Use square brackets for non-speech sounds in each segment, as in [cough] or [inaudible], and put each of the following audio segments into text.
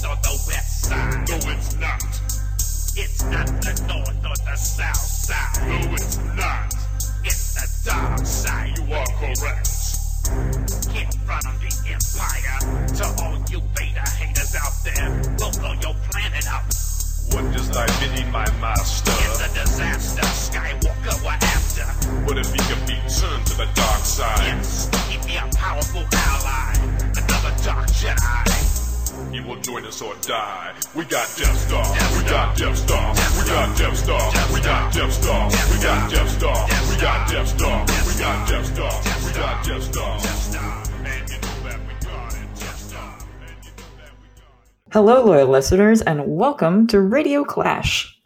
east or the west side. No, it's not. It's not the north or the south side. No, it's not. It's the dark side. You are correct. Can't run the empire. To all you beta haters out there, we'll blow your planet up. What does thy bidding, my master? It's a disaster. Skywalker we're after. What if he can be turned to the dark side? Yes, he'd be a powerful ally. Another dark Jedi. He will join us or die. We got Death Star. We got Death Star. We got Death Star. We got Death Star. We got Death Star. We got Death Star. We got Death Star. We got Death Star. And you know that we got it. Death Star. And you know that we got it. Hello, loyal listeners, and welcome to Radio Clash.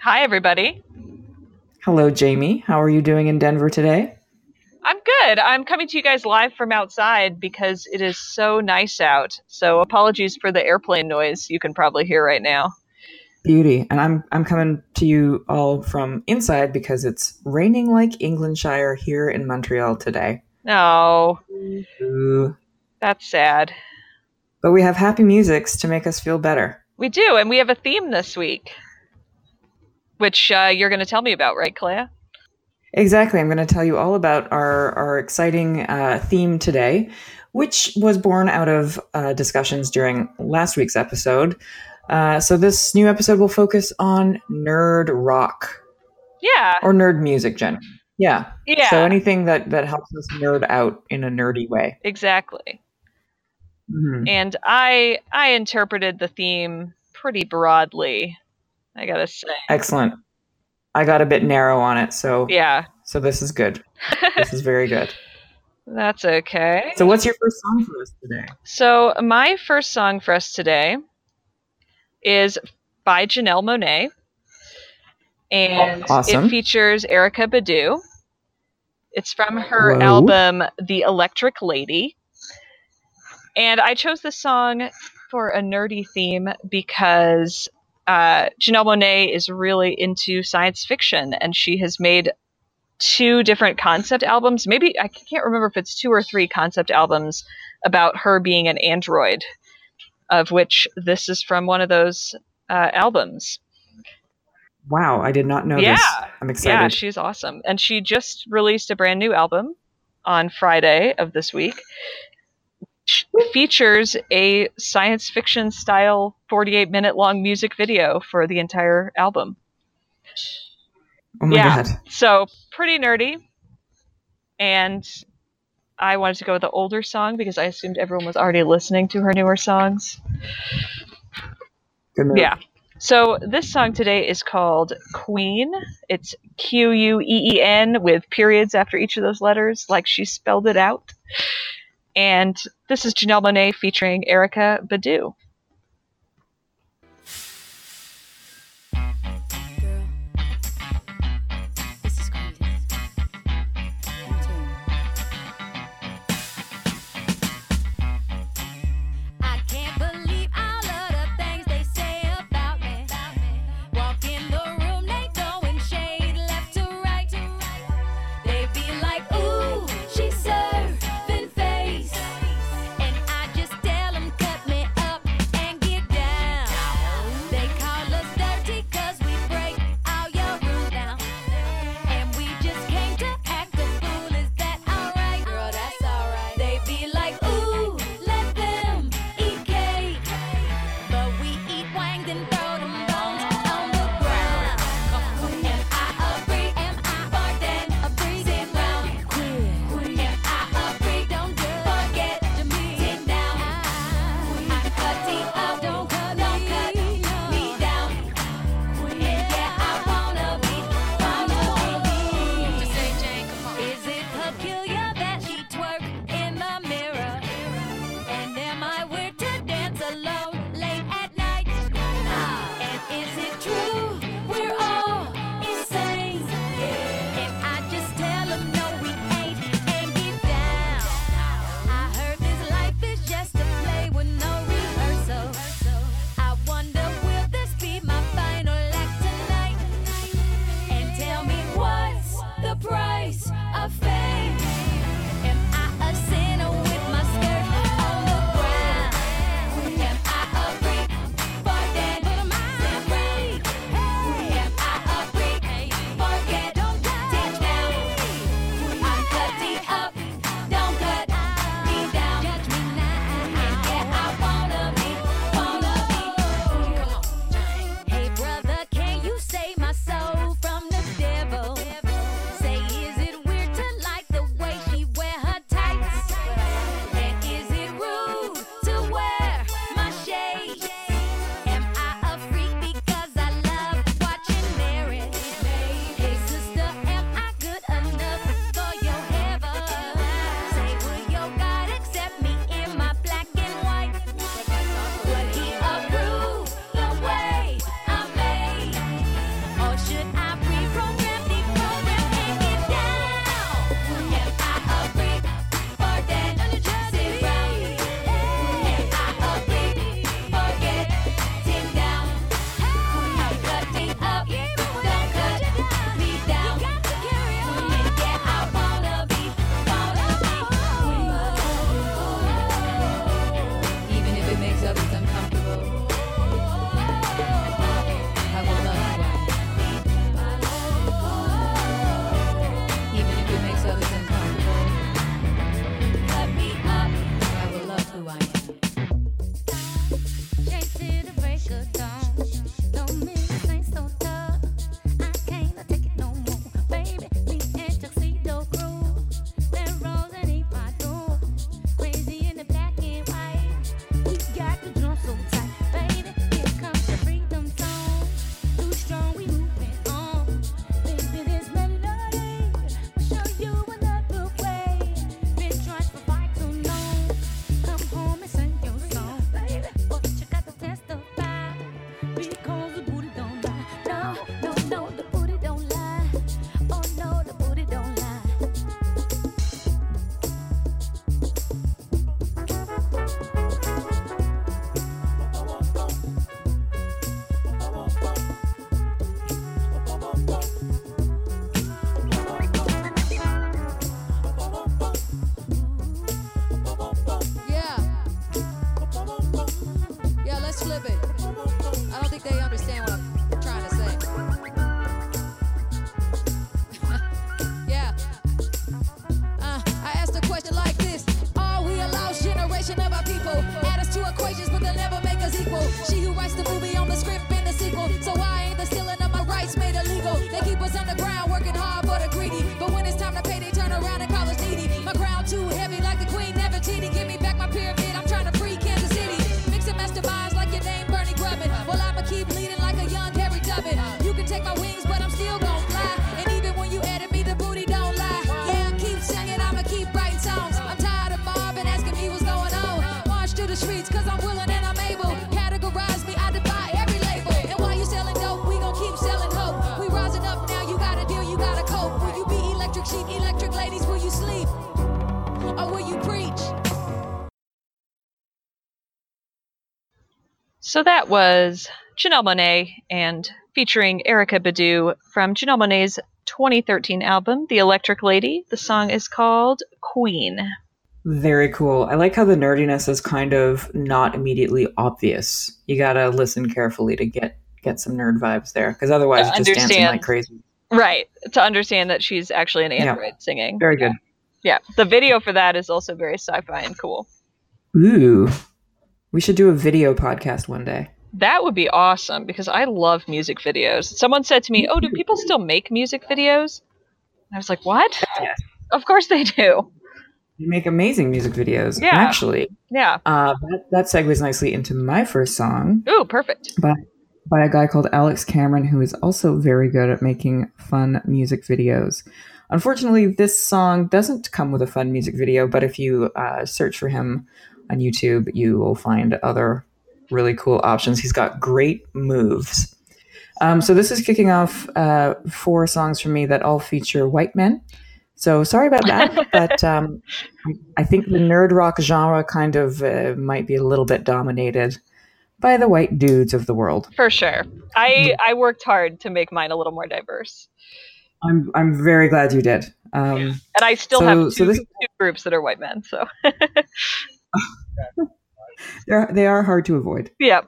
Hi, everybody. Hello, Jamie. How are you doing in Denver today? I'm good. I'm coming to you guys live from outside because it is so nice out. So apologies for the airplane noise you can probably hear right now. Beauty. And I'm I'm coming to you all from inside because it's raining like Englandshire here in Montreal today. No, Ooh. that's sad. But we have happy musics to make us feel better. We do, and we have a theme this week, which uh, you're going to tell me about, right, Cléa? Exactly. I'm going to tell you all about our, our exciting uh, theme today, which was born out of uh, discussions during last week's episode. Uh, so, this new episode will focus on nerd rock Yeah, or nerd music, generally. Yeah. yeah, So, anything that, that helps us nerd out in a nerdy way. exactly. Mhm. And I I interpreted the theme pretty broadly. I gotta say, Excellent. I got a bit narrow on it, so yeah, so this is good. This is very good. [laughs] that's okay. So, what's your first song for us today? So, my first song for us today is by Janelle Monae. And Awesome. it features Erykah Badu. It's from her Whoa. album The Electric Lady. And I chose this song for a nerdy theme because uh, Janelle Monae is really into science fiction and she has made two different concept albums. Maybe I can't remember if it's two or three concept albums about her being an android, of which this is from one of those uh, albums. Wow, I did not know Yeah. this. I'm excited. Yeah, she's awesome. And she just released a brand new album on Friday of this week. Which features a science fiction style 48 minute long music video for the entire album. oh my yeah. god. So, pretty nerdy. And I wanted to go with the older song because I assumed everyone was already listening to her newer songs. Yeah. So this song today is called Queen. It's Q U E E N with periods after each of those letters, like she spelled it out. And this is Janelle Monae featuring Erykah Badu. They keep So that was Janelle Monae and featuring Erykah Badu from Janelle Monae's 2013 album, The Electric Lady. The song is called Queen. Very cool. I like how the nerdiness is kind of not immediately obvious. You gotta listen carefully to get get some nerd vibes there, because otherwise, it's just dancing like crazy. Right, to understand that she's actually an Yeah. android singing. Very good. Yeah, the video for that is also very sci fi and cool. Ooh, we should do a video podcast one day. That would be awesome because I love music videos. Someone said to me, Oh, do [laughs] people still make music videos? And I was like, What? Yes. Of course they do. You make amazing music videos. Yeah. Actually, Yeah. uh, that, that segues nicely into my first song Ooh, perfect. by by a guy called Alex Cameron, who is also very good at making fun music videos. Unfortunately, this song doesn't come with a fun music video, but if you uh, search for him on YouTube, you will find other really cool options. He's got great moves. Um, so this is kicking off uh, four songs from me that all feature white men. So sorry about that, [laughs] but um, I think the nerd rock genre kind of uh, might be a little bit dominated by the white dudes of the world. For sure. I, I worked hard to make mine a little more diverse. I'm I'm very glad you did. Um, And I still So- have two, so this- two groups that are white men. So, [laughs] [laughs] they're, they are hard to avoid. yeah.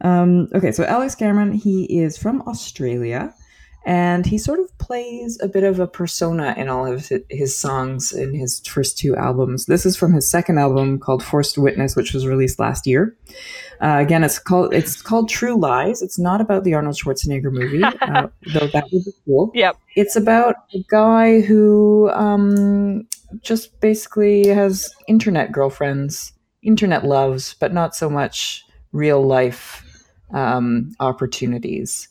Um, okay, so Alex Cameron, he is from Australia, and he sort of plays a bit of a persona in all of his songs in his first two albums. This is from his second album called Forced Witness, which was released last year. Uh, again, it's called it's called True Lies. It's not about the Arnold Schwarzenegger movie, [laughs] uh, though that would be cool. Yep. It's about a guy who um, just basically has internet girlfriends, internet loves, but not so much real life um, opportunities.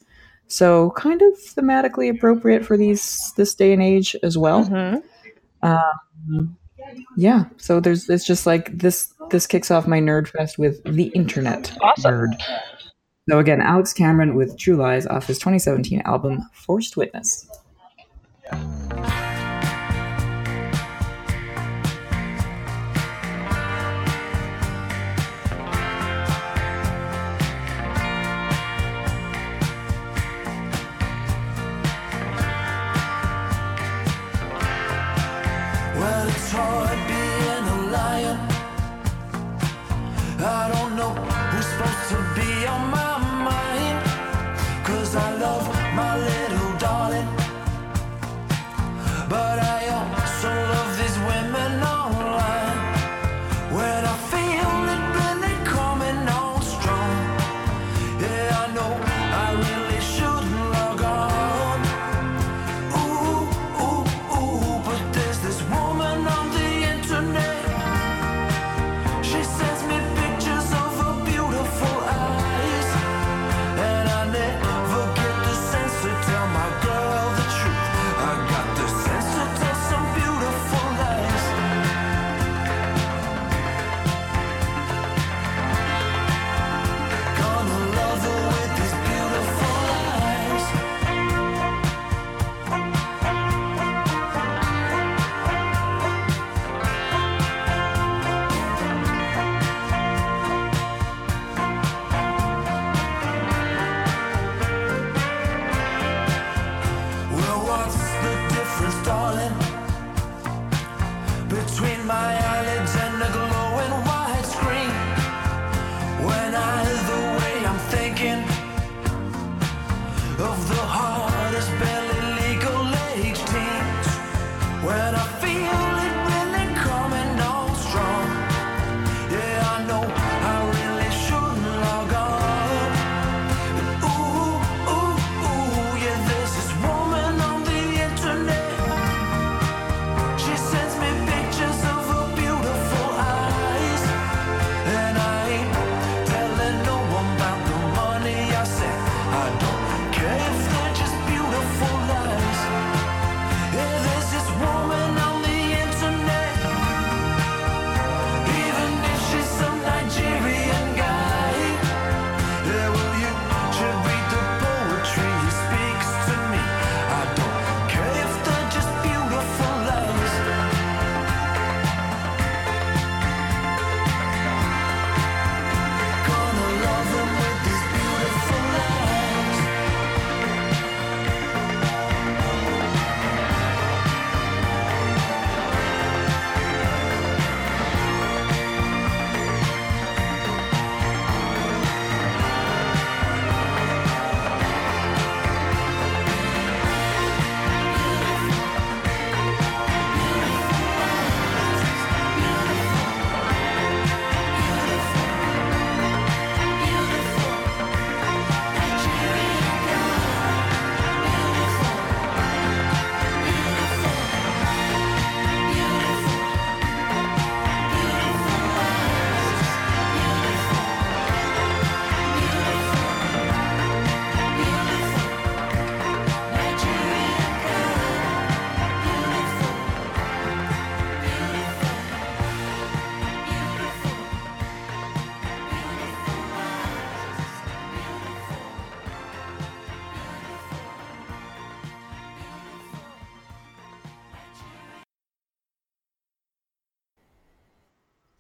So, kind of thematically appropriate for these this day and age as well. hmm Um, yeah. So there's it's just like this. This kicks off my nerd fest with the internet Awesome. nerd. So again, Alex Cameron with True Lies off his 2017 album Forced Witness. Well,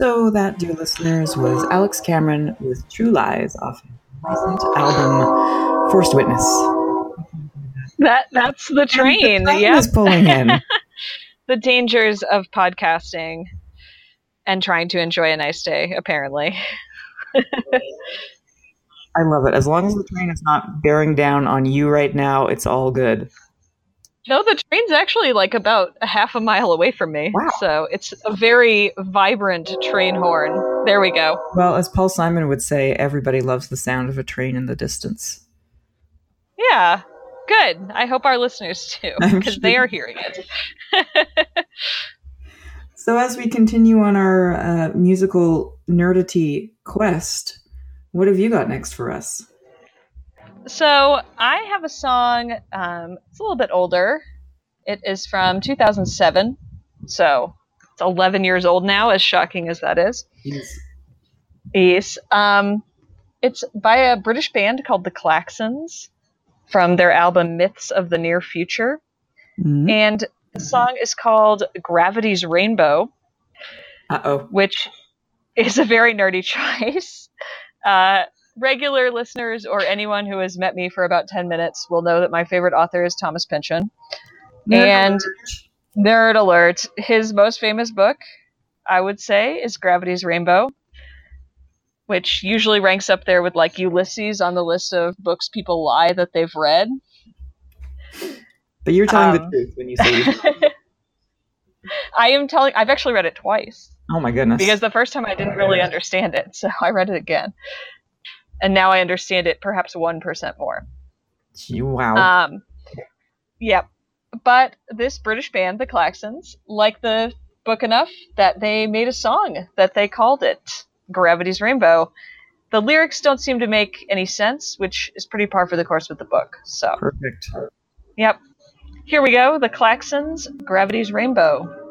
So that, dear listeners, was Alex Cameron with True Lies off his recent album Forced Witness. That that's the train. The train yeah. is pulling in. [laughs] the dangers of podcasting and trying to enjoy a nice day, apparently. [laughs] I love it. As long as the train is not bearing down on you right now, it's all good. No, the train's actually like about a half a mile away from me. Wow. So it's a very vibrant train horn. There we go. Well, as Paul Simon would say, everybody loves the sound of a train in the distance. Yeah. Good. I hope our listeners do, [laughs] I'm because they are hearing it. [laughs] So, as we continue on our uh, musical nerdity quest, what have you got next for us? So I have a song. Um, it's a little bit older. It is from 2007, so it's 11 years old now. As shocking as that is, Yes. yes. Um, it's by a British band called the Klaxons from their album Myths of the Near Future, Mm-hmm. and the song is called Gravity's Rainbow. Uh oh. which is a very nerdy [laughs] choice. Uh, regular listeners or anyone who has met me for about 10 minutes will know that my favorite author is Thomas Pynchon. And nerd alert, his most famous book, I would say, is Gravity's Rainbow, which usually ranks up there with like Ulysses on the list of books people lie that they've read. But you're telling Um, the truth when you say you. [laughs] I am telling, I've actually read it twice. Oh my goodness. because the first time I didn't really understand it, so I read it again, and now I understand it perhaps one percent more. Wow. Um, yep. But this British band, the Klaxons, like the book enough that they made a song that they called it "Gravity's Rainbow." The lyrics don't seem to make any sense, which is pretty par for the course with the book. So, Perfect. yep. Here we go. The Klaxons, "Gravity's Rainbow."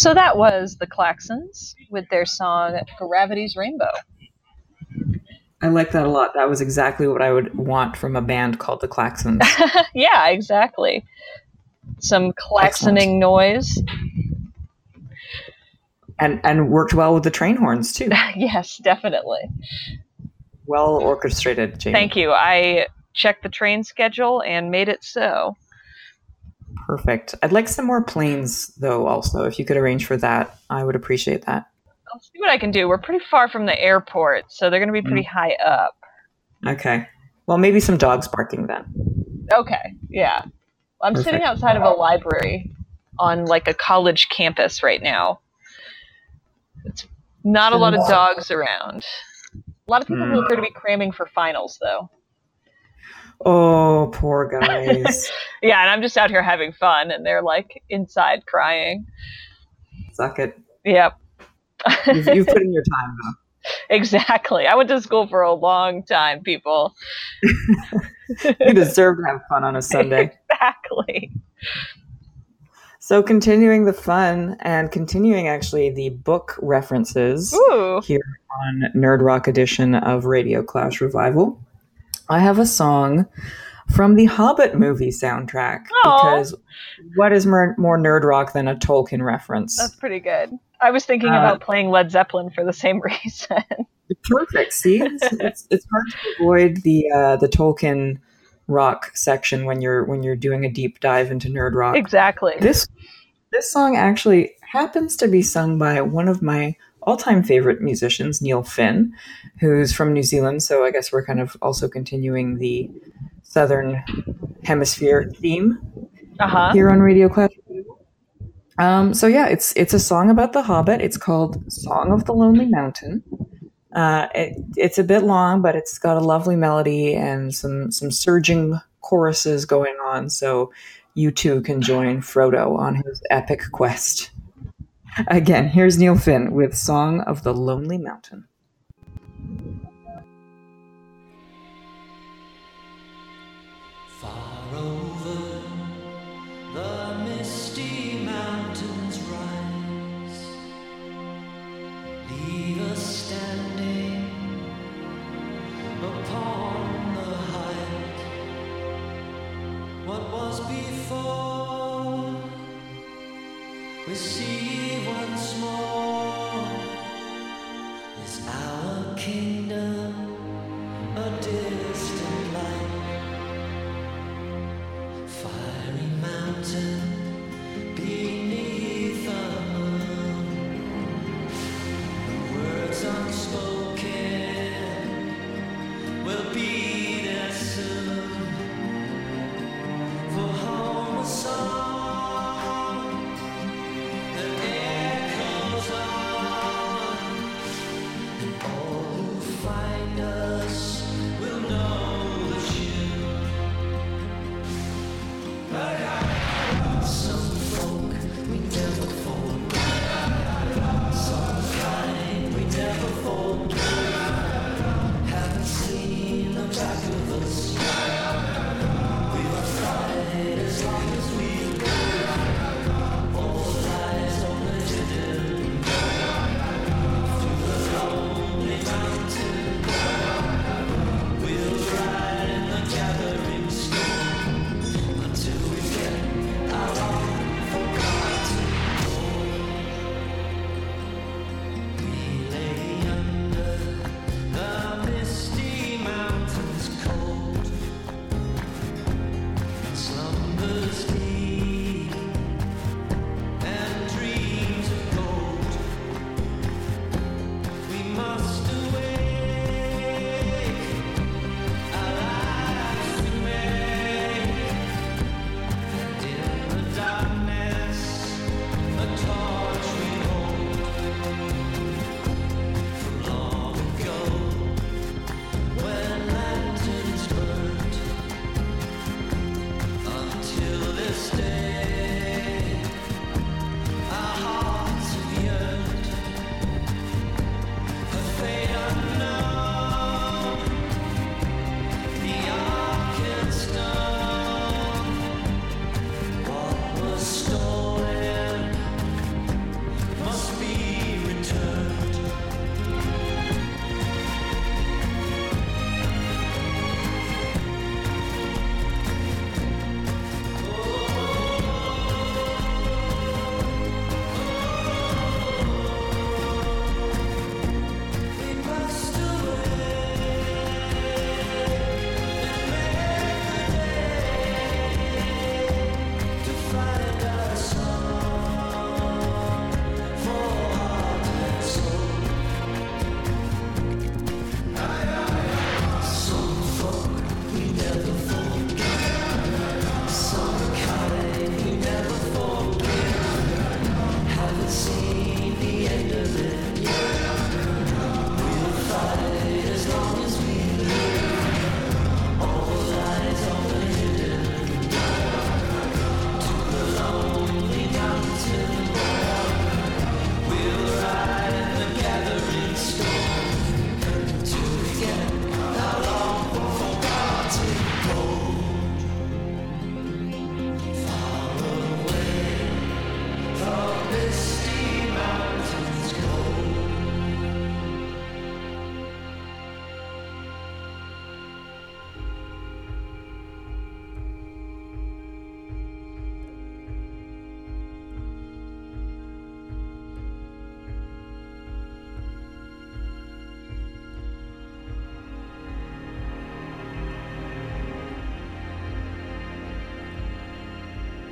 So that was the Klaxons with their song Gravity's Rainbow. I like that a lot. That was exactly what I would want from a band called the Klaxons. [laughs] yeah, exactly. Some klaxoning noise. and and worked well with the train horns too. [laughs] yes, definitely. Well orchestrated, Jamie. Thank you. I checked the train schedule and made it so. Perfect. I'd like some more planes though also. If you could arrange for that, I would appreciate that. I'll see what I can do. We're pretty far from the airport, so they're going to be pretty mm. high up. Okay. Well, maybe some dogs barking then. Okay, yeah. I'm sitting outside of a library on like a college campus right now. It's not a lot of dogs around. A lot of people who hmm. appear to be cramming for finals, though. Oh, poor guys. [laughs] Yeah, and I'm just out here having fun, and they're like inside crying. Suck it. Yep. You've, you've put in your [laughs] time though. Exactly. I went to school for a long time, people. [laughs] You deserve to have fun on a Sunday. Exactly. So, continuing the fun and continuing actually the book references Ooh. here on Nerd Rock edition of Radio Clash Revival, I have a song from the Hobbit movie soundtrack Aw. because what is more, more nerd rock than a Tolkien reference? That's pretty good. I was thinking Uh, about playing Led Zeppelin for the same [laughs] reason. Perfect. See, it's, it's, it's hard to avoid the uh, the Tolkien rock section when you're when you're doing a deep dive into nerd rock. exactly. This this song actually happens to be sung by one of my all-time favorite musicians, Neil Finn, who's from New Zealand. So I guess we're kind of also continuing the southern hemisphere theme Uh huh. here on Radio Clash. Um, so yeah, it's it's a song about the Hobbit. It's called "Song of the Lonely Mountain." Uh, it, it's a bit long, but it's got a lovely melody and some some surging choruses going on. So you too can join Frodo on his epic quest. Again, here's Neil Finn with "Song of the Lonely Mountain."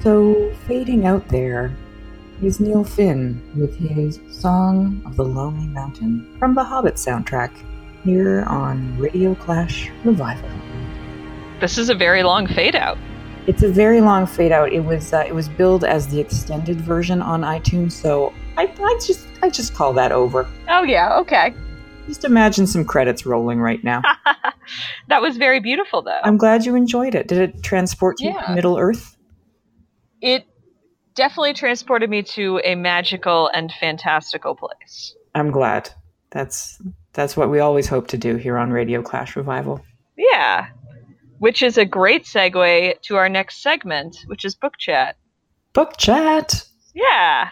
So, fading out there is Neil Finn with his Song of the Lonely Mountain from the Hobbit soundtrack here on Radio Clash Revival. This is a very long fade out. It's a very long fade out. It was uh, it was billed as the extended version on iTunes, so I, I just I just call that over. Oh yeah, okay. Just imagine some credits rolling right now. [laughs] that was very beautiful though. I'm glad you enjoyed it. Did it transport you Yeah. to Middle Earth? It definitely transported me to a magical and fantastical place. I'm glad. That's that's what we always hope to do here on Radio Clash Revival. Yeah. Which is a great segue to our next segment, which is book chat. Book chat. Yeah.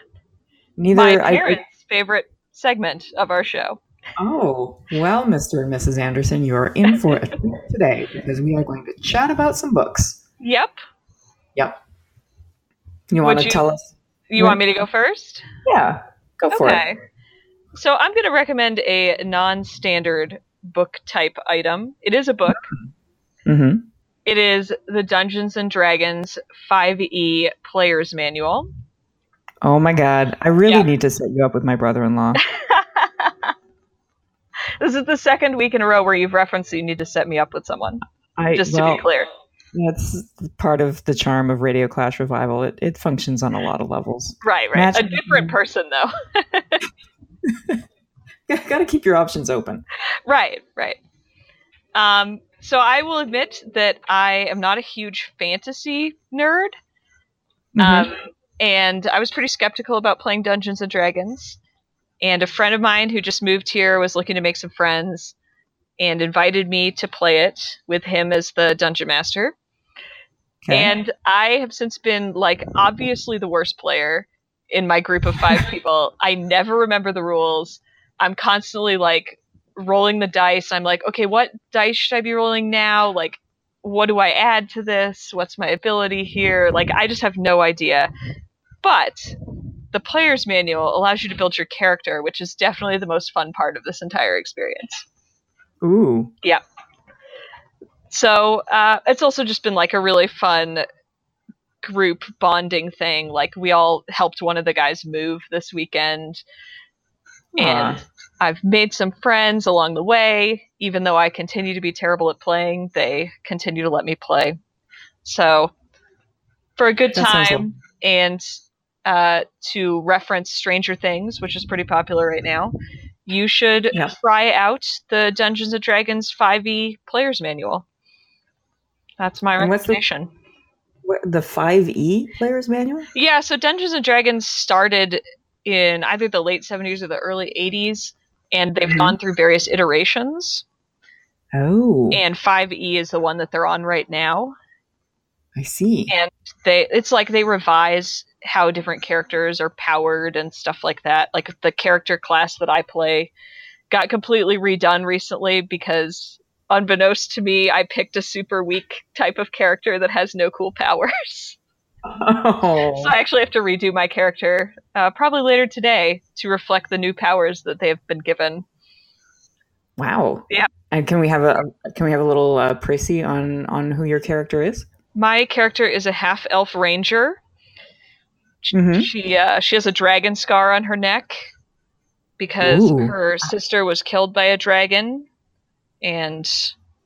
Neither My I- parents' favorite segment of our show. Oh, well, Mr. and Mrs. Anderson, you're in for a [laughs] treat today because we are going to chat about some books. Yep. Yep. You want to tell us? You want me to go first? Yeah, go for it. okay. So I'm going to recommend a non-standard book type item. It is a book. Mm-hmm. It is the Dungeons and Dragons 5e Player's Manual. Oh my God, I really Yeah. need to set you up with my brother-in-law. [laughs] This is the second week in a row where you've referenced that you need to set me up with someone. I, Just to be clear. That's part of the charm of Radio Clash Revival. It, it functions on a lot of levels. Right, right. Match- A different person, though. [laughs] Got to keep your options open. right, right. Um, so I will admit that I am not a huge fantasy nerd. Mhm. Um, and I was pretty skeptical about playing Dungeons and Dragons. And a friend of mine who just moved here was looking to make some friends and invited me to play it with him as the dungeon master. Okay. And I have since been like obviously the worst player in my group of five [laughs] people. I never remember the rules. I'm constantly like rolling the dice. I'm like, okay, what dice should I be rolling now? Like, what do I add to this? What's my ability here? Like, I just have no idea. But the player's manual allows you to build your character, which is definitely the most fun part of this entire experience. Ooh. So uh, it's also just been like a really fun group bonding thing. Like we all helped one of the guys move this weekend, and. I've made some friends along the way. Even though I continue to be terrible at playing, they continue to let me play. So for a good That time and uh, to reference Stranger Things, which is pretty popular right now, you should Yeah. try out the Dungeons and Dragons 5e Player's Manual. That's my And what's the- recommendation. The 5e player's manual? Yeah, so Dungeons and Dragons started in either the late 70s or the early 80s, and they've Mhm. gone through various iterations. Oh, And 5e is the one that they're on right now. I see. And they it's like they revise how different characters are powered and stuff like that. Like the character class that I play got completely redone recently because unbeknownst to me, I picked a super weak type of character that has no cool powers. [laughs] Oh, So I actually have to redo my character uh, probably later today to reflect the new powers that they have been given. wow. Yeah. And can we have a can we have a little uh, précis on on who your character is? My character is a half elf ranger. Mhm. She uh, she has a dragon scar on her neck because Ooh. her sister was killed by a dragon, and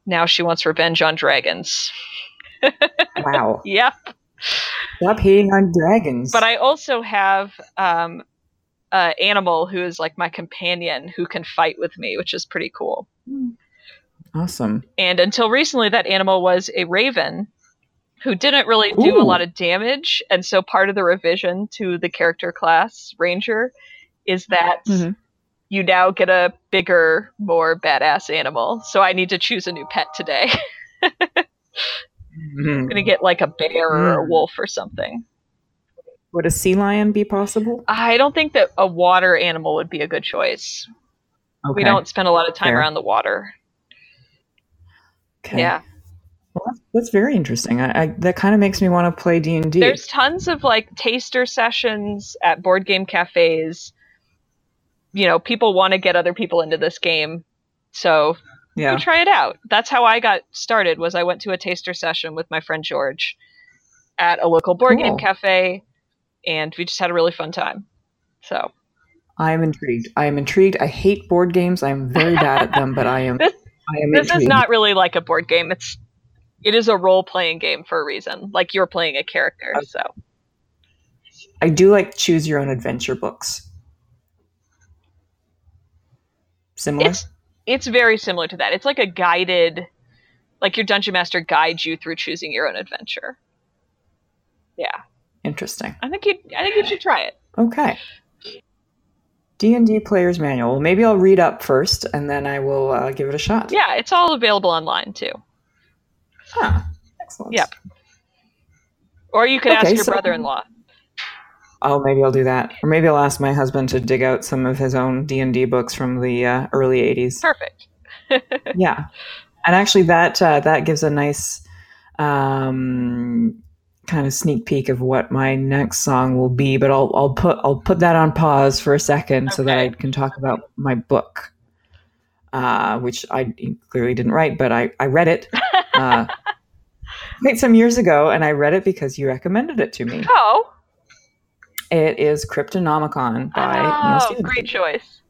now she wants revenge on dragons. [laughs] Wow. Yep. Stop hating on dragons. But I also have um, an animal who is like my companion who can fight with me, which is pretty cool. awesome. And until recently, that animal was a raven who didn't really do a lot of damage. And so part of the revision to the character class, Ranger, is that Mhm. You now get a bigger, more badass animal. So I need to choose a new pet today. [laughs] I'm Mhm. going to get like a bear or a Mm. wolf or something. Would a sea lion be possible? I don't think that a water animal would be a good choice. We don't spend a lot of time Fair. around the water. Okay. Yeah. Well, that's, that's very interesting. I, I that kind of makes me want to play D and D. There's tons of like taster sessions at board game cafes. You know, people want to get other people into this game. So Yeah. try it out. That's how I got started was I went to a taster session with my friend George. at a local board game cafe, and we just had a really fun time. So I am intrigued. I am intrigued. I hate board games. I am very bad at them, but I am. [laughs] This- I am this is not really like a board game. It's it is a role playing game for a reason. Like you're playing a character. So I do like choose your own adventure books. Similar. it's it's very similar to that. It's like a guided, like your dungeon master guides you through choosing your own adventure. Yeah, Interesting. I think you I think you should try it. Okay. D and D player's manual. Maybe I'll read up first, and then I will uh, give it a shot. Yeah, it's all available online too. Huh. Excellent. Yep. Or you could ask your so- brother-in-law. Oh, maybe I'll do that, or maybe I'll ask my husband to dig out some of his own D and D books from the uh, early '80s. Perfect. [laughs] yeah. And actually that uh, that gives a nice um kind of sneak peek of what my next song will be but i'll i'll put i'll put that on pause for a second so that i can talk about my book uh which i clearly didn't write but i i read it uh [laughs] quite some years ago and i read it because you recommended it to me. Oh, it is cryptonomicon by oh, Stephenson great choice.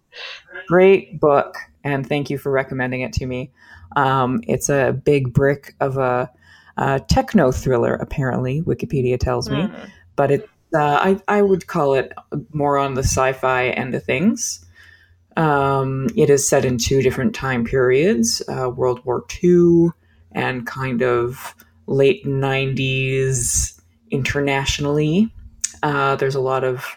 great book and thank you for recommending it to me um, it's a big brick of a, a techno thriller apparently wikipedia tells me Mm. but it uh, I, I would call it more on the sci-fi end of things um, it is set in two different time periods uh, world war ii and kind of late 90s internationally uh, there's a lot of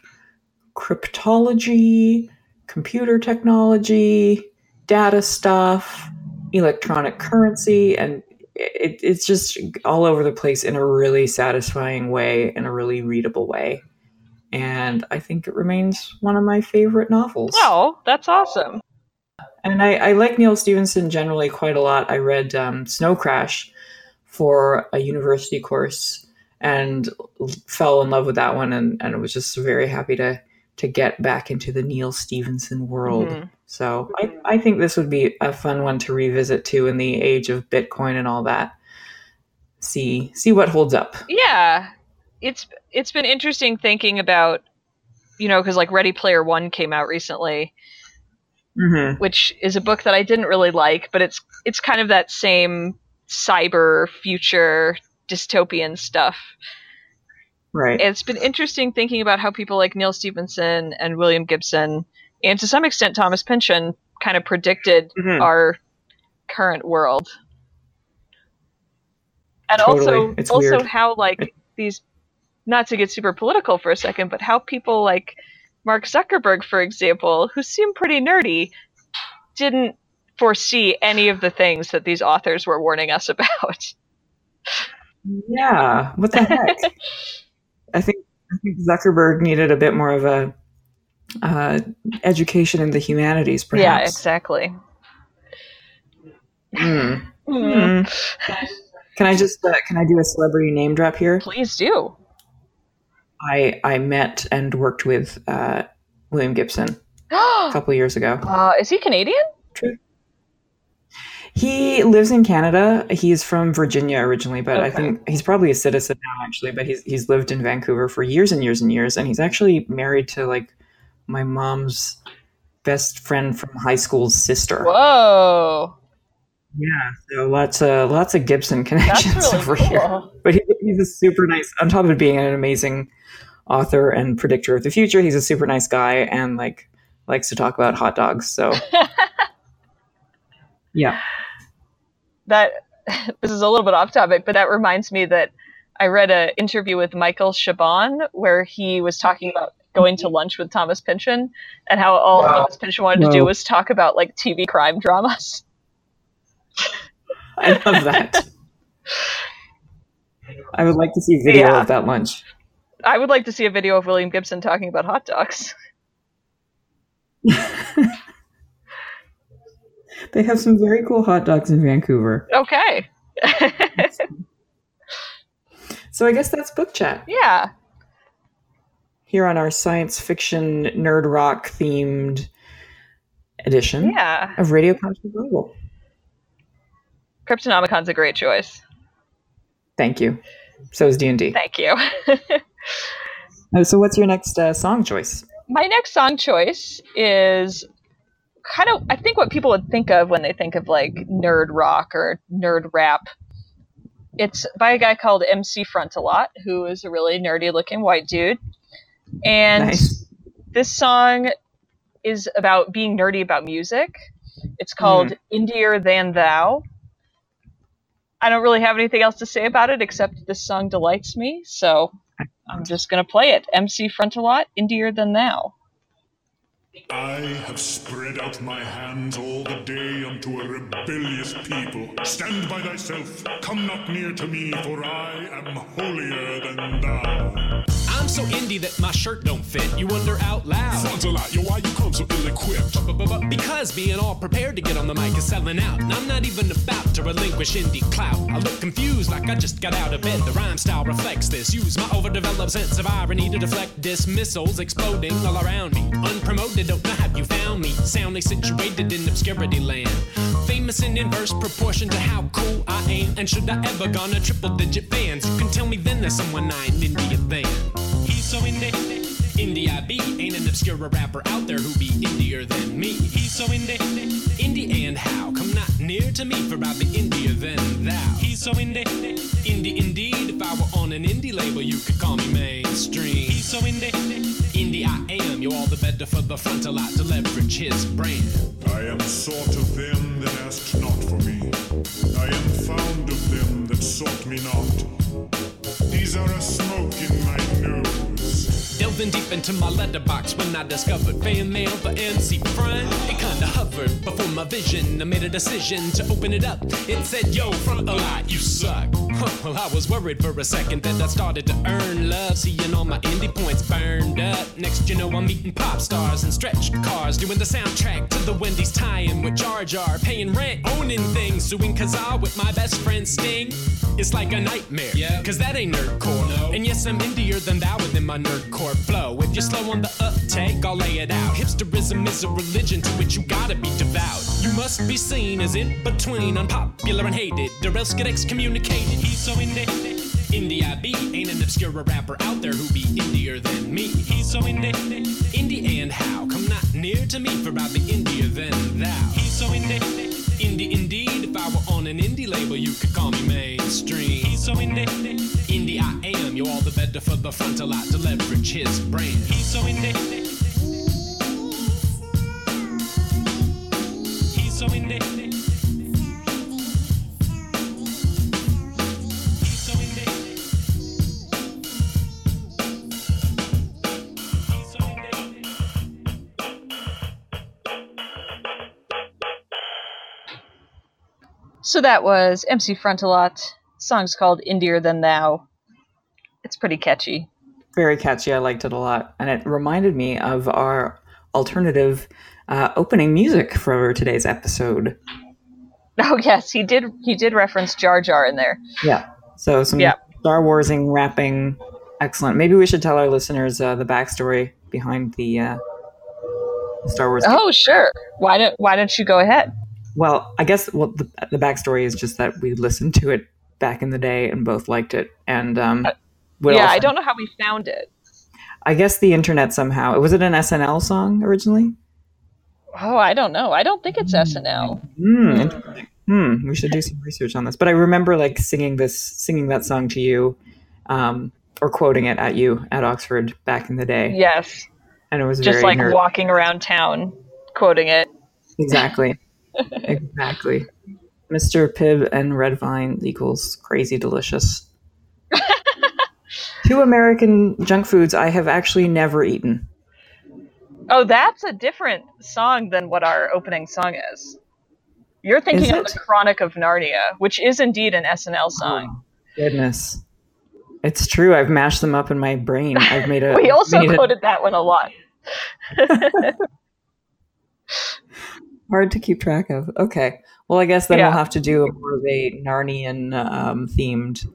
cryptology computer technology, data stuff, electronic currency, and it, it's just all over the place in a really satisfying way, in a really readable way. And I think it remains one of my favorite novels. Oh, that's awesome. And I, I like Neal Stephenson generally quite a lot. I read um, Snow Crash for a university course and fell in love with that one and, and was just very happy to to get back into the Neal Stephenson world. Mhm. So I, I think this would be a fun one to revisit too in the age of Bitcoin and all that. See see what holds up. Yeah, it's it's been interesting thinking about, you know, because like Ready Player One came out recently, Mm-hmm. which is a book that I didn't really like, but it's it's kind of that same cyber future dystopian stuff. Right. It's been interesting thinking about how people like Neal Stephenson and William Gibson, and to some extent Thomas Pynchon, kind of predicted Mhm. our current world. And Totally. also, It's also weird. how like these, not to get super political for a second, but how people like Mark Zuckerberg, for example, who seem pretty nerdy, didn't foresee any of the things that these authors were warning us [laughs] about. Yeah. What the heck? [laughs] I think I think Zuckerberg needed a bit more of a uh, education in the humanities, perhaps. Yeah, exactly. Hmm. Hmm. Can I just uh, can I do a celebrity name drop here? Please do. I I met and worked with uh, William Gibson [gasps] a couple years ago. Uh, is he Canadian? True. He lives in Canada. He's from Virginia originally, but I think he's probably a citizen now, actually. But he's he's lived in Vancouver for years and years and years, and he's actually married to like my mom's best friend from high school's sister. Whoa, Yeah, so lots of lots of Gibson connections really over cool. here. But he, he's a super nice. On top of being an amazing author and predictor of the future, he's a super nice guy and like likes to talk about hot dogs. So [laughs] yeah, That [laughs] this is a little bit off topic, but that reminds me that I read an interview with Michael Chabon where he was talking about going to mm-hmm. lunch with Thomas Pynchon and how all Thomas Pynchon wanted to do was talk about like TV crime dramas. I love that. [laughs] I would like to see video Yeah. of that lunch. I would like to see a video of William Gibson talking about hot dogs. [laughs] They have some very cool hot dogs in Vancouver. Okay. [laughs] So I guess that's book chat yeah. here on our science fiction nerd rock themed edition Yeah. of Radio Conscious Global. Cryptonomicon's a great choice. Thank you. So is D and D. Thank you. [laughs] So what's your next uh, song choice? My next song choice is kind of, I think, what people would think of when they think of like nerd rock or nerd rap. It's by a guy called MC Frontalot, who is a really nerdy looking white dude. And Nice. this song is about being nerdy about music. It's called mm-hmm. Indier Than Thou. I don't really have anything else to say about it except this song delights me, so I'm just gonna play it. MC Frontalot, Indier Than Thou. I have spread out my hands all the day unto a rebellious people. Stand by thyself, come not near to me, for I am holier than thou. I'm so indie that my shirt don't fit. You wonder out loud. Sounds a lot, yo, why you come so ill-equipped? Because being all prepared to get on the mic is selling out. And I'm not even about to relinquish indie clout. I look confused like I just got out of bed. The rhyme style reflects this. Use my overdeveloped sense of irony to deflect dismissals exploding all around me. Unpromoted, don't know how you found me. Soundly situated in obscurity land. Famous in inverse proportion to how cool I am. And should I ever garner triple digit fans, you can tell me then there's someone I ain't indie than. So indie. Indie I be ain't an obscure rapper out there who be indier than me. He's so indie, indie and how come not near to me for I'll be indier than thou. He's so indie, indie indeed. If I were on an indie label, you could call me mainstream. He's so indie, indie I am. You all the better for the Frontalot to leverage his brand. I am sought of them that asked not for me. I am found of them that sought me not. These are a smoke in my nose. Delving deep into my letterbox when I discovered fan mail for MC Front. It kinda hovered before my vision. I made a decision to open it up. It said, Yo, Frontalot, you suck. Huh, [laughs] well, I was worried for a second that I started to earn love, seeing all my indie points burned up. Next, you know, I'm meeting pop stars and stretch cars, doing the soundtrack to the Wendy's tie-in with Jar Jar, paying rent, owning things, suing Kazaa with my best friend Sting. It's like a nightmare, yeah. Cause that ain't nerdcore. No. And yes, I'm indier than thou within my nerdcore flow. If you're slow on the uptake, I'll lay it out. Hipsterism is a religion to which you gotta be devout. You must be seen as in between, unpopular and hated, or else get excommunicated. So indie. Indie I be ain't an obscure rapper out there who be indier than me. He's so indie, indie and how come not near to me for I'll be indier than thou. He's so indie, indie indeed. If I were on an indie label, you could call me mainstream. He's so indie, indie I am. You all the better for the Frontalot to leverage his brand. He's so indie. He's so indie. So that was MC Frontalot. Song's called Indier Than Thou. It's pretty catchy. Very catchy. I liked it a lot, and it reminded me of our alternative uh, opening music for today's episode. [laughs] Oh yes, he did. He did reference Jar Jar in there. Yeah. So some Yeah. Star Warsing rapping, excellent. Maybe we should tell our listeners uh, the backstory behind the uh, Star Wars. Oh sure. Why don't Why don't you go ahead? Well, I guess well the, the backstory is just that we listened to it back in the day and both liked it, and um, Uh, yeah, I don't know how we found it. I guess the internet somehow. Was it an SNL song originally? Oh, I don't know. I don't think it's SNL. Hmm. interesting. Hmm. We should do some research on this. But I remember like singing this, singing that song to you, um, or quoting it at you at Oxford back in the day, Yes, and it was just like nerd- walking around town quoting it. exactly, exactly. Mr. Pibb and Red Vine equals crazy delicious. [laughs] Two American junk foods I have actually never eaten. Oh, that's a different song than what our opening song is. You're thinking Is of it? the Chronic of Narnia, which is indeed an SNL oh, song. Goodness, it's true. I've mashed them up in my brain. I've made a. [laughs] we also made a- quoted that one a lot. [laughs] hard to keep track of. Okay. Well, I guess then Yeah. we'll have to do more of a Narnian um, themed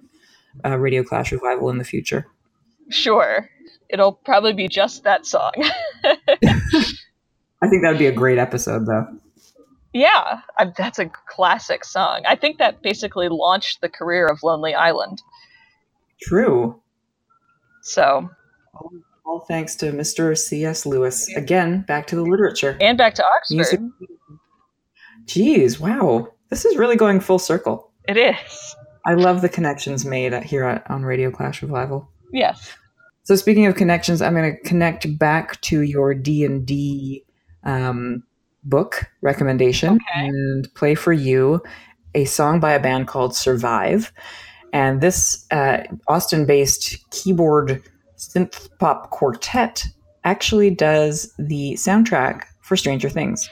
uh, Radio Clash revival in the future. Sure. It'll probably be just that song. [laughs] I think that would be a great episode, though. yeah, I, that's a classic song. I think that basically launched the career of Lonely Island. True. So, All, all thanks to Mr. C.S. Lewis. Again, back to the literature. and back to Oxford. Music. Geez, wow. This is really going full circle. It is. I love the connections made here at, on Radio Clash Revival. Yes. So speaking of connections, I'm going to connect back to your D and D um, book recommendation Okay. and play for you a song by a band called Survive. And this uh, Austin-based keyboard synth pop quartet actually does the soundtrack for Stranger Things.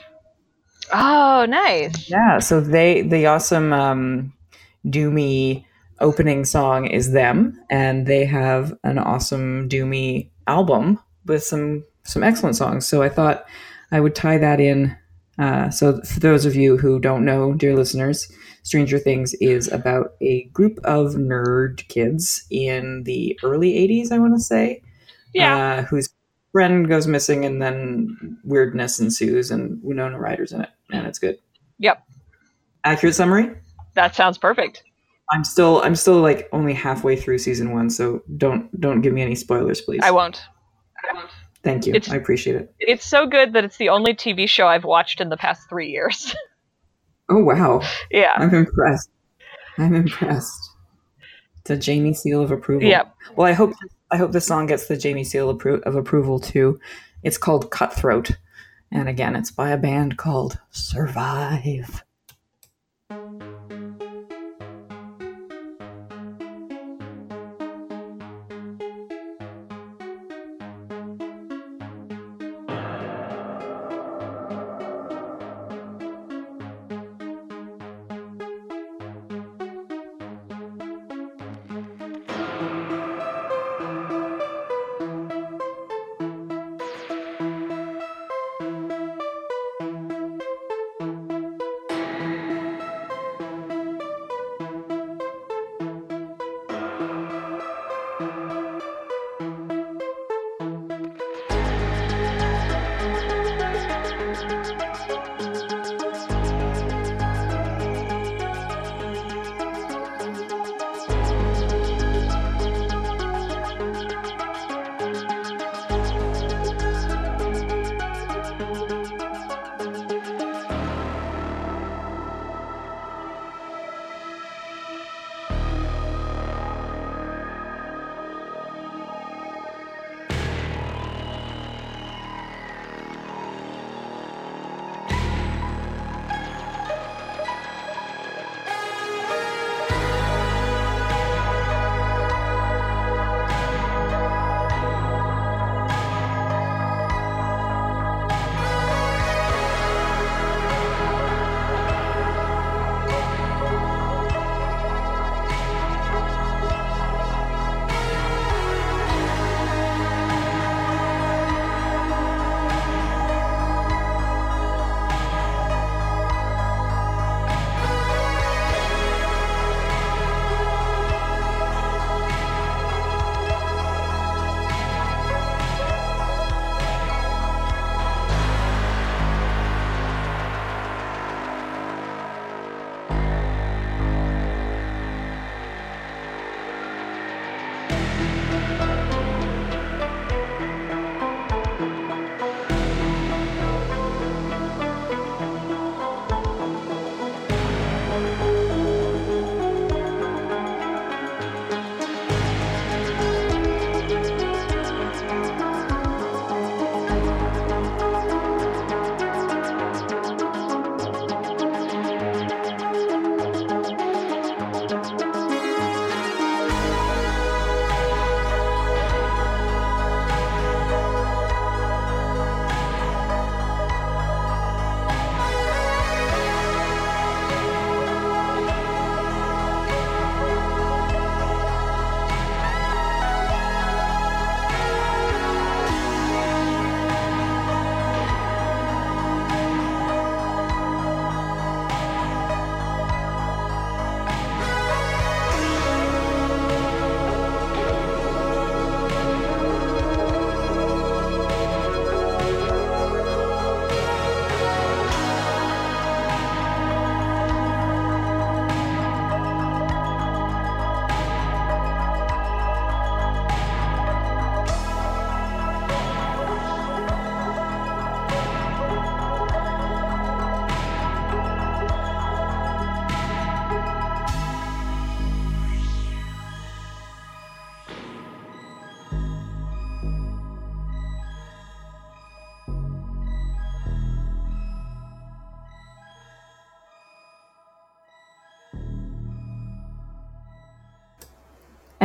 Oh, nice. Yeah, so they the awesome um, Doomy opening song is them, and they have an awesome Doomy album with some some excellent songs. So I thought I would tie that in. Uh, so for those of you who don't know, dear listeners, Stranger Things is about a group of nerd kids in the early '80s. I want to say, Yeah. uh, whose friend goes missing, and then weirdness ensues, and Winona Ryder's in it, and it's good. Yep. Accurate summary. That sounds perfect. I'm still I'm still like only halfway through season one, so don't don't give me any spoilers, please. I won't. Thank you. It's- I appreciate it. It's so good that it's the only TV show I've watched in the past three years. [laughs] Oh wow, yeah. I'm impressed. I'm impressed. It's a Jamie seal of approval. Yep. Well, I hope I hope the song gets the Jamie seal appro- of approval too. It's called Cutthroat, and again, it's by a band called Survive.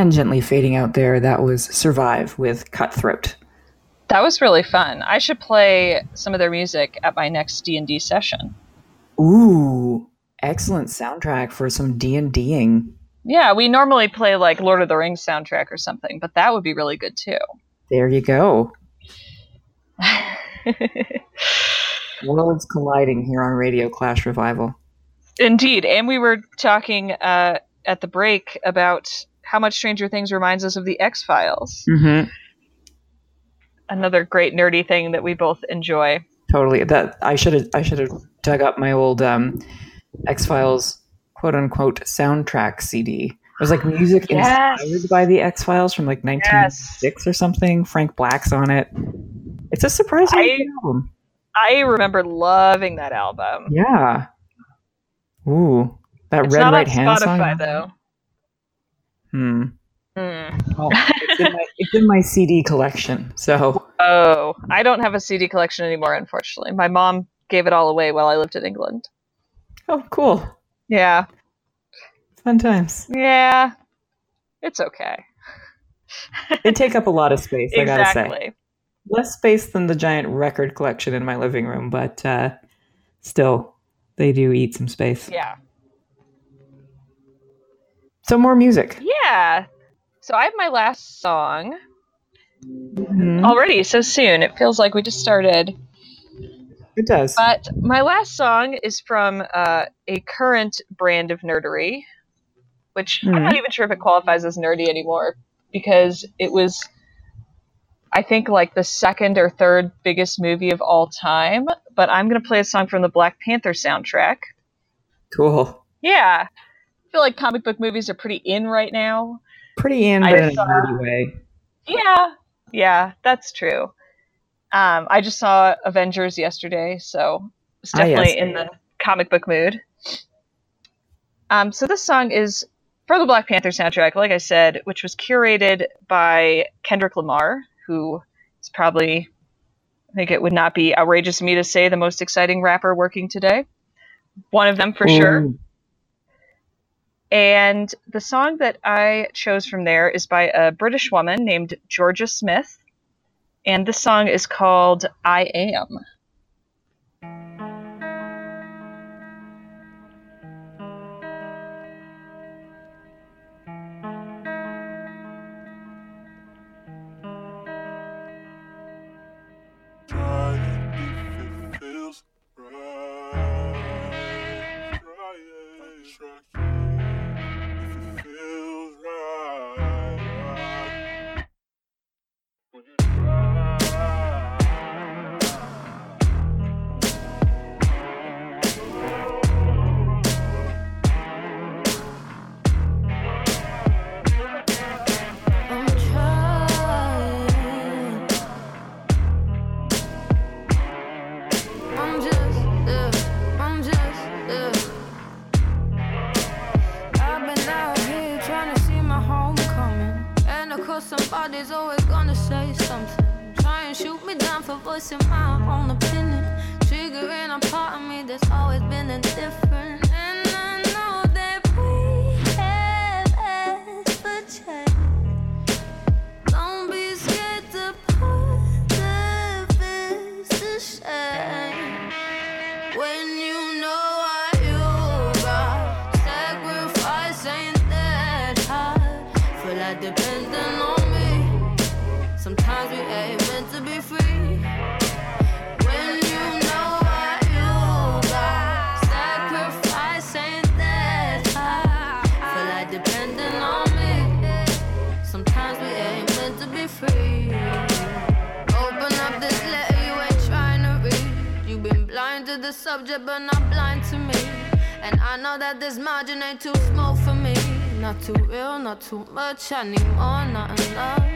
And gently fading out there, that was Survive with Cutthroat. That was really fun. I should play some of their music at my next D and D session. Ooh, excellent soundtrack for some D&Ding. Yeah, we normally play like Lord of the Rings soundtrack or something, but that would be really good too. There you go. [laughs] Worlds colliding here on Radio Clash Revival. Indeed, and we were talking uh, at the break about how much Stranger Things reminds us of the X Files. Mm-hmm. Another great nerdy thing that we both enjoy. Totally. That I should have I should have dug up my old um, X Files quote unquote soundtrack CD. It was like music Yes. inspired by the X Files from like 1996 or something. Frank Black's on it. It's a surprising I- album. I remember loving that album. Yeah. Ooh, that It's red right hand Spotify song. though. Hmm. Hmm. Oh, it's, in my, it's in my CD collection. So Oh, I don't have a CD collection anymore, unfortunately. My mom gave it all away while I lived in England. oh, cool. Yeah, Fun times. yeah, it's okay. They take up a lot of space. I gotta say. less space than the giant record collection in my living room, but uh, still, they do eat some space. Yeah, So more music. yeah. So I have my last song Mhm. already. So soon. It feels like we just started. It does. But my last song is from uh, a current brand of nerdery, which I'm Mhm. not even sure if it qualifies as nerdy anymore because it was, I think, like the second or third biggest movie of all time. But I'm going to play a song from the Black Panther soundtrack. Cool. Yeah. I feel like comic book movies are pretty in right now. Pretty in, but in a way. Yeah. Yeah, that's true. Um, I just saw Avengers yesterday, so it's Ah, yes. definitely in the comic book mood. Um, so this song is for the Black Panther soundtrack, like I said, which was curated by Kendrick Lamar, who is probably, I think it would not be outrageous of me to say, the most exciting rapper working today. One of them for sure. And the song that I chose from there is by a British woman named Jorja Smith. And this song is called I Am. This too small for me. Not too real, not too much. I need more, not enough.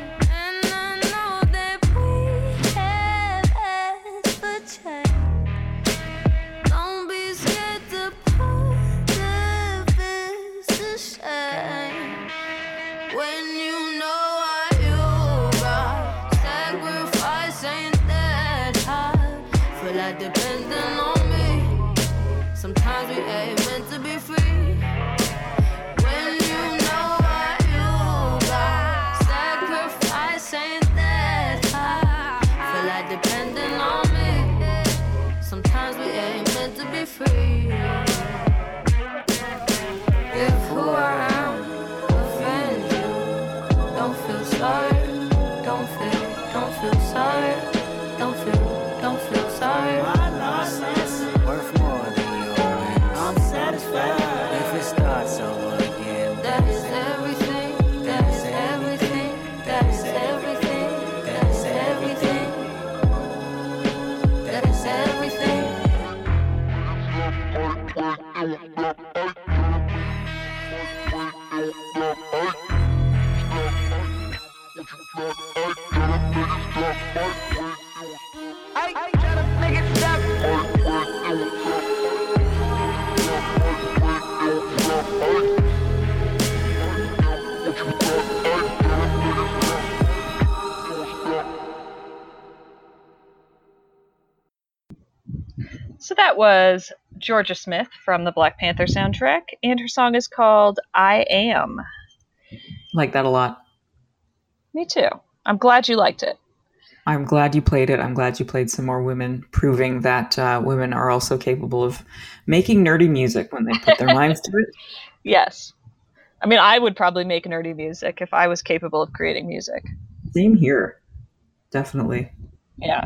That was Jorja Smith from the Black Panther soundtrack, and her song is called I Am. Like that a lot. Me too. I'm glad you liked it. I'm glad you played it. I'm glad you played some more women, proving that uh, women are also capable of making nerdy music when they put their [laughs] minds to it. Yes. I mean, I would probably make nerdy music if I was capable of creating music. Same here. Definitely. Yeah.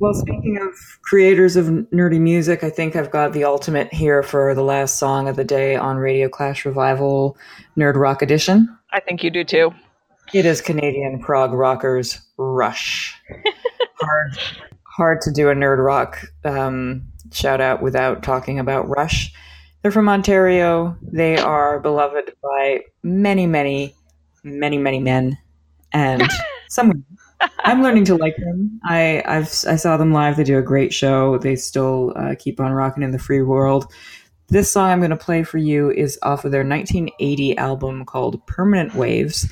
Well, speaking of creators of nerdy music, I think I've got the ultimate here for the last song of the day on Radio Clash Revival Nerd Rock Edition. I think you do too. It is Canadian prog rockers Rush. [laughs] hard, hard to do a nerd rock um, shout out without talking about Rush. They're from Ontario. They are beloved by many, many, many, many men, and [laughs] some. I'm learning to like them. I I've I saw them live. They do a great show. They still uh, keep on rocking in the free world. This song I'm going to play for you is off of their 1980 album called Permanent Waves.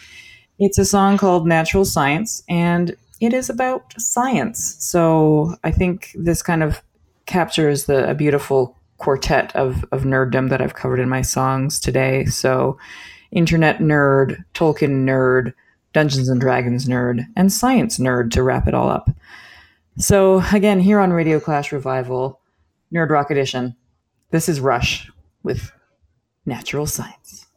It's a song called Natural Science, and it is about science. So I think this kind of captures the a beautiful quartet of, of nerddom that I've covered in my songs today. So internet nerd, Tolkien nerd, Dungeons and Dragons nerd, and science nerd to wrap it all up. So again, here on Radio Clash Revival, Nerd Rock Edition, this is Rush with Natural Science.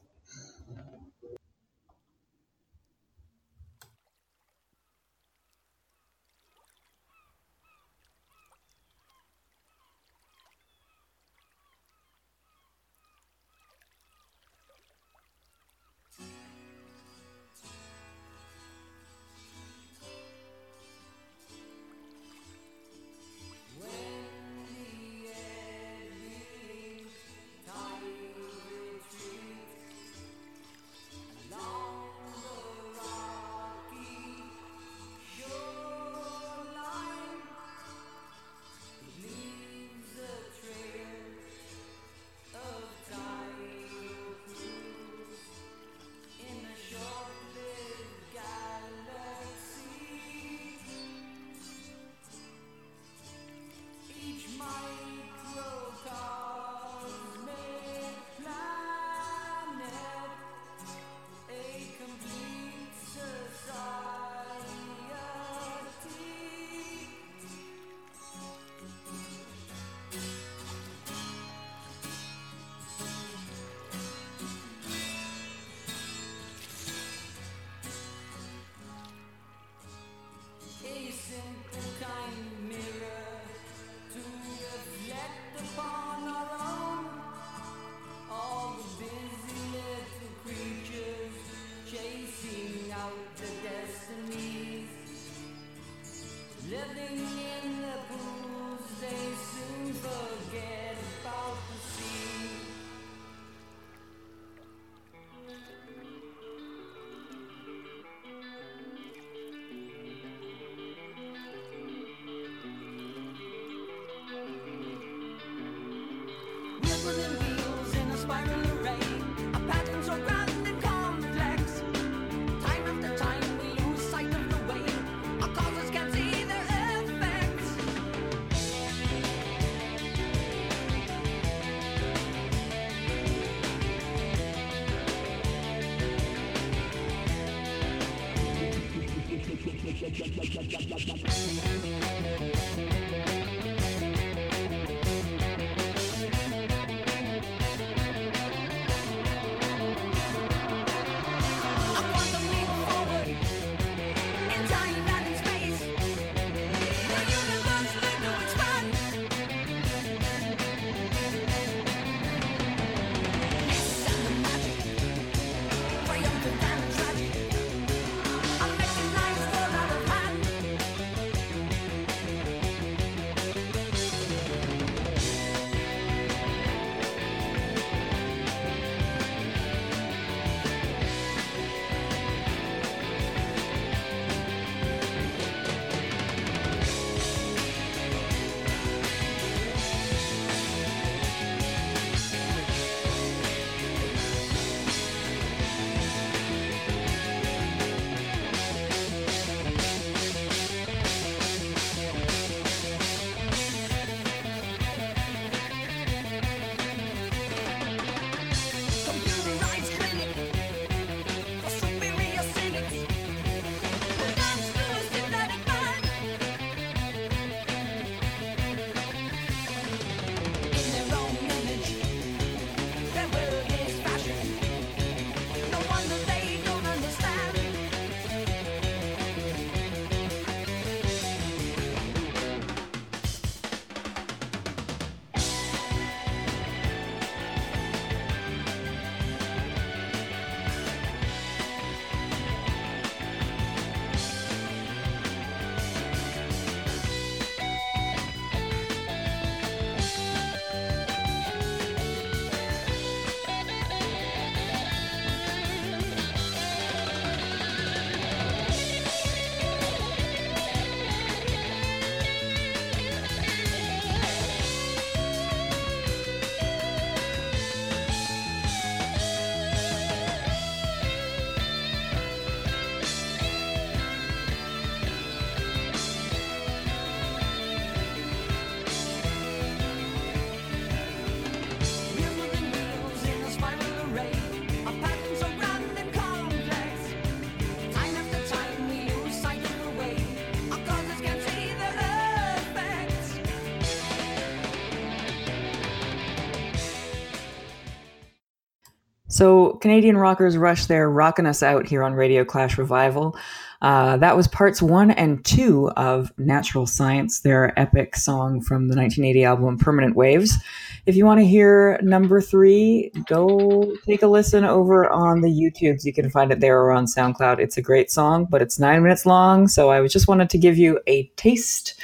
So, Canadian rockers Rush, they're rocking us out here on Radio Clash Revival. Uh, that was parts one and two of Natural Science, their epic song from the 1980 album Permanent Waves. If you want to hear number three, go take a listen over on the YouTubes. You can find it there or on SoundCloud. It's a great song, but it's nine minutes long. So I just wanted to give you a taste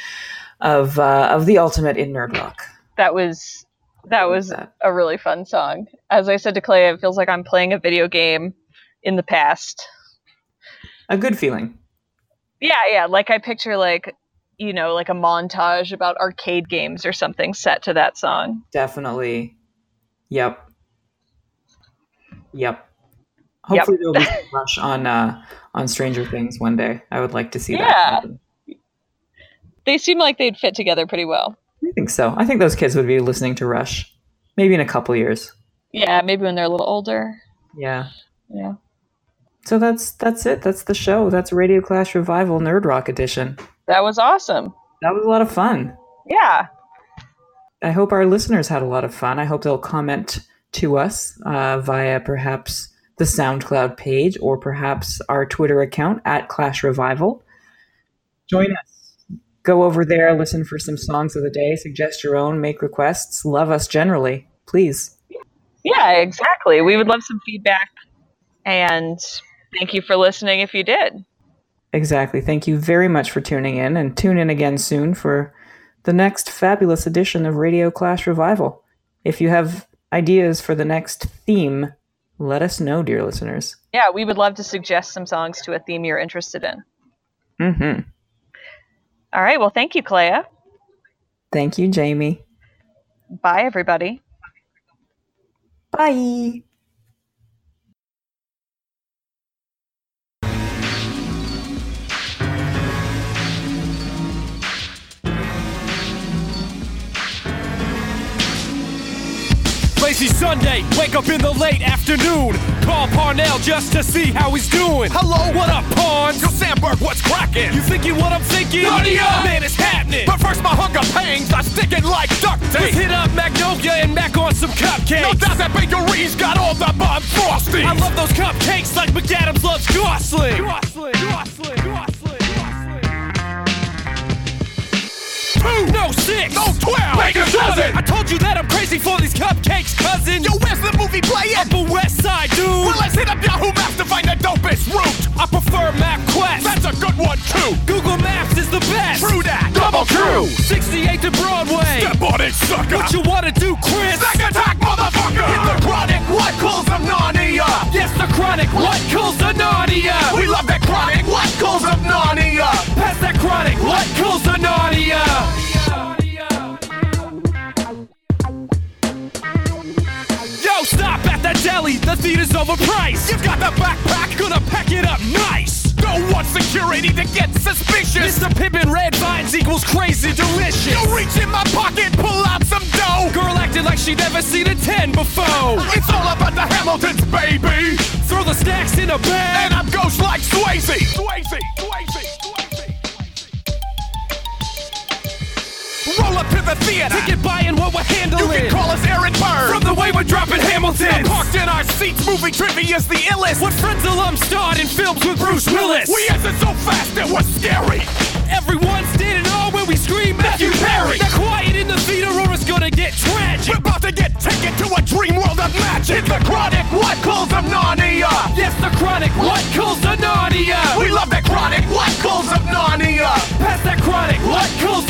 of uh, of the ultimate in nerd rock. That was that was that. a really fun song. As I said to Cléa, it feels like I'm playing a video game in the past. A good feeling. Yeah, yeah. Like I picture like you know, like a montage about arcade games or something set to that song. Definitely. Yep. Yep. Hopefully there'll be some rush on uh, on Stranger Things one day. I would like to see that. Yeah. happen. They seem like they'd fit together pretty well. I think so. I think those kids would be listening to Rush, maybe in a couple years. Yeah, maybe when they're a little older. Yeah. Yeah. So that's that's it. That's the show. That's Radio Clash Revival Nerd Rock Edition. That was awesome. That was a lot of fun. Yeah. I hope our listeners had a lot of fun. I hope they'll comment to us uh, via perhaps the SoundCloud page or perhaps our Twitter account at Clash Revival. Join us. Go over there, listen for some songs of the day, suggest your own, make requests, love us generally, please. Yeah, exactly. We would love some feedback. And thank you for listening if you did. Exactly. Thank you very much for tuning in and tune in again soon for the next fabulous edition of Radio Clash Revival. If you have ideas for the next theme, let us know, dear listeners. Yeah, we would love to suggest some songs to a theme you're interested in. Mm-hmm. All right. Well, thank you, Cléa. Thank you, Jamie. Bye, everybody. Bye. Lazy Sunday, wake up in the late afternoon. Call Parnell just to see how he's doing. Hello, what up, Pawns? Yo, Samberg, what's cracking? You thinking what I'm thinking? Up! Man, it's happening. But first, my hunger pangs are sticking like duct Let's hit up Magnolia and mac on some cupcakes. No doubt that bakery's got all the bomb frosty. I love those cupcakes like McAdams loves Gosling. Gosling, Gosling, Gosling, Gosling. Two, No six. no twelve, Make a dozen. I told you that I'm crazy for these cupcakes, cousin. Yo, where's the movie playing? Upper West Side, dude. Well, let's hit up Yahoo Maps to find the dopest route. I prefer MapQuest. That's a good one too. Google Maps is the best. True that. Double true. 68 to Broadway. Step on it, sucker. What you wanna do, Chris? Back attack, motherfucker. Hit the chronic. What calls them Narnia? Yes, the chronic. What kills the Narnia? We love that chronic. What calls them Narnia? Pass that chronic. What kills the Narnia? The theater's overpriced. You've got the backpack. Gonna pack it up nice. Don't want security to get suspicious. Mr. Pibb and Red Vines equals crazy delicious. You reach in my pocket, pull out some dough. Girl acted like she'd never seen a 10 before. It's all about the Hamiltons, baby. Throw the stacks in a bag. And I'm ghost like Swayze. Swayze, Swayze, Roll up to the theater. Ticket buying what we're handling. You can call us Aaron Burr. From the way we're dropping Hamilton. Parked in our seats, movie trivia's the illest. What friends alum starred in films with Bruce Willis. We answered so fast it was scary. Everyone's standing all when we scream Matthew Perry. Now quiet in the theater gonna get tragic. We're about to get taken to a dream world of magic. It's The chronic, what calls them Narnia? Yes, the chronic. What kills the Narnia? We love the chronic, what calls them Narnia? Pass that chronic. What kills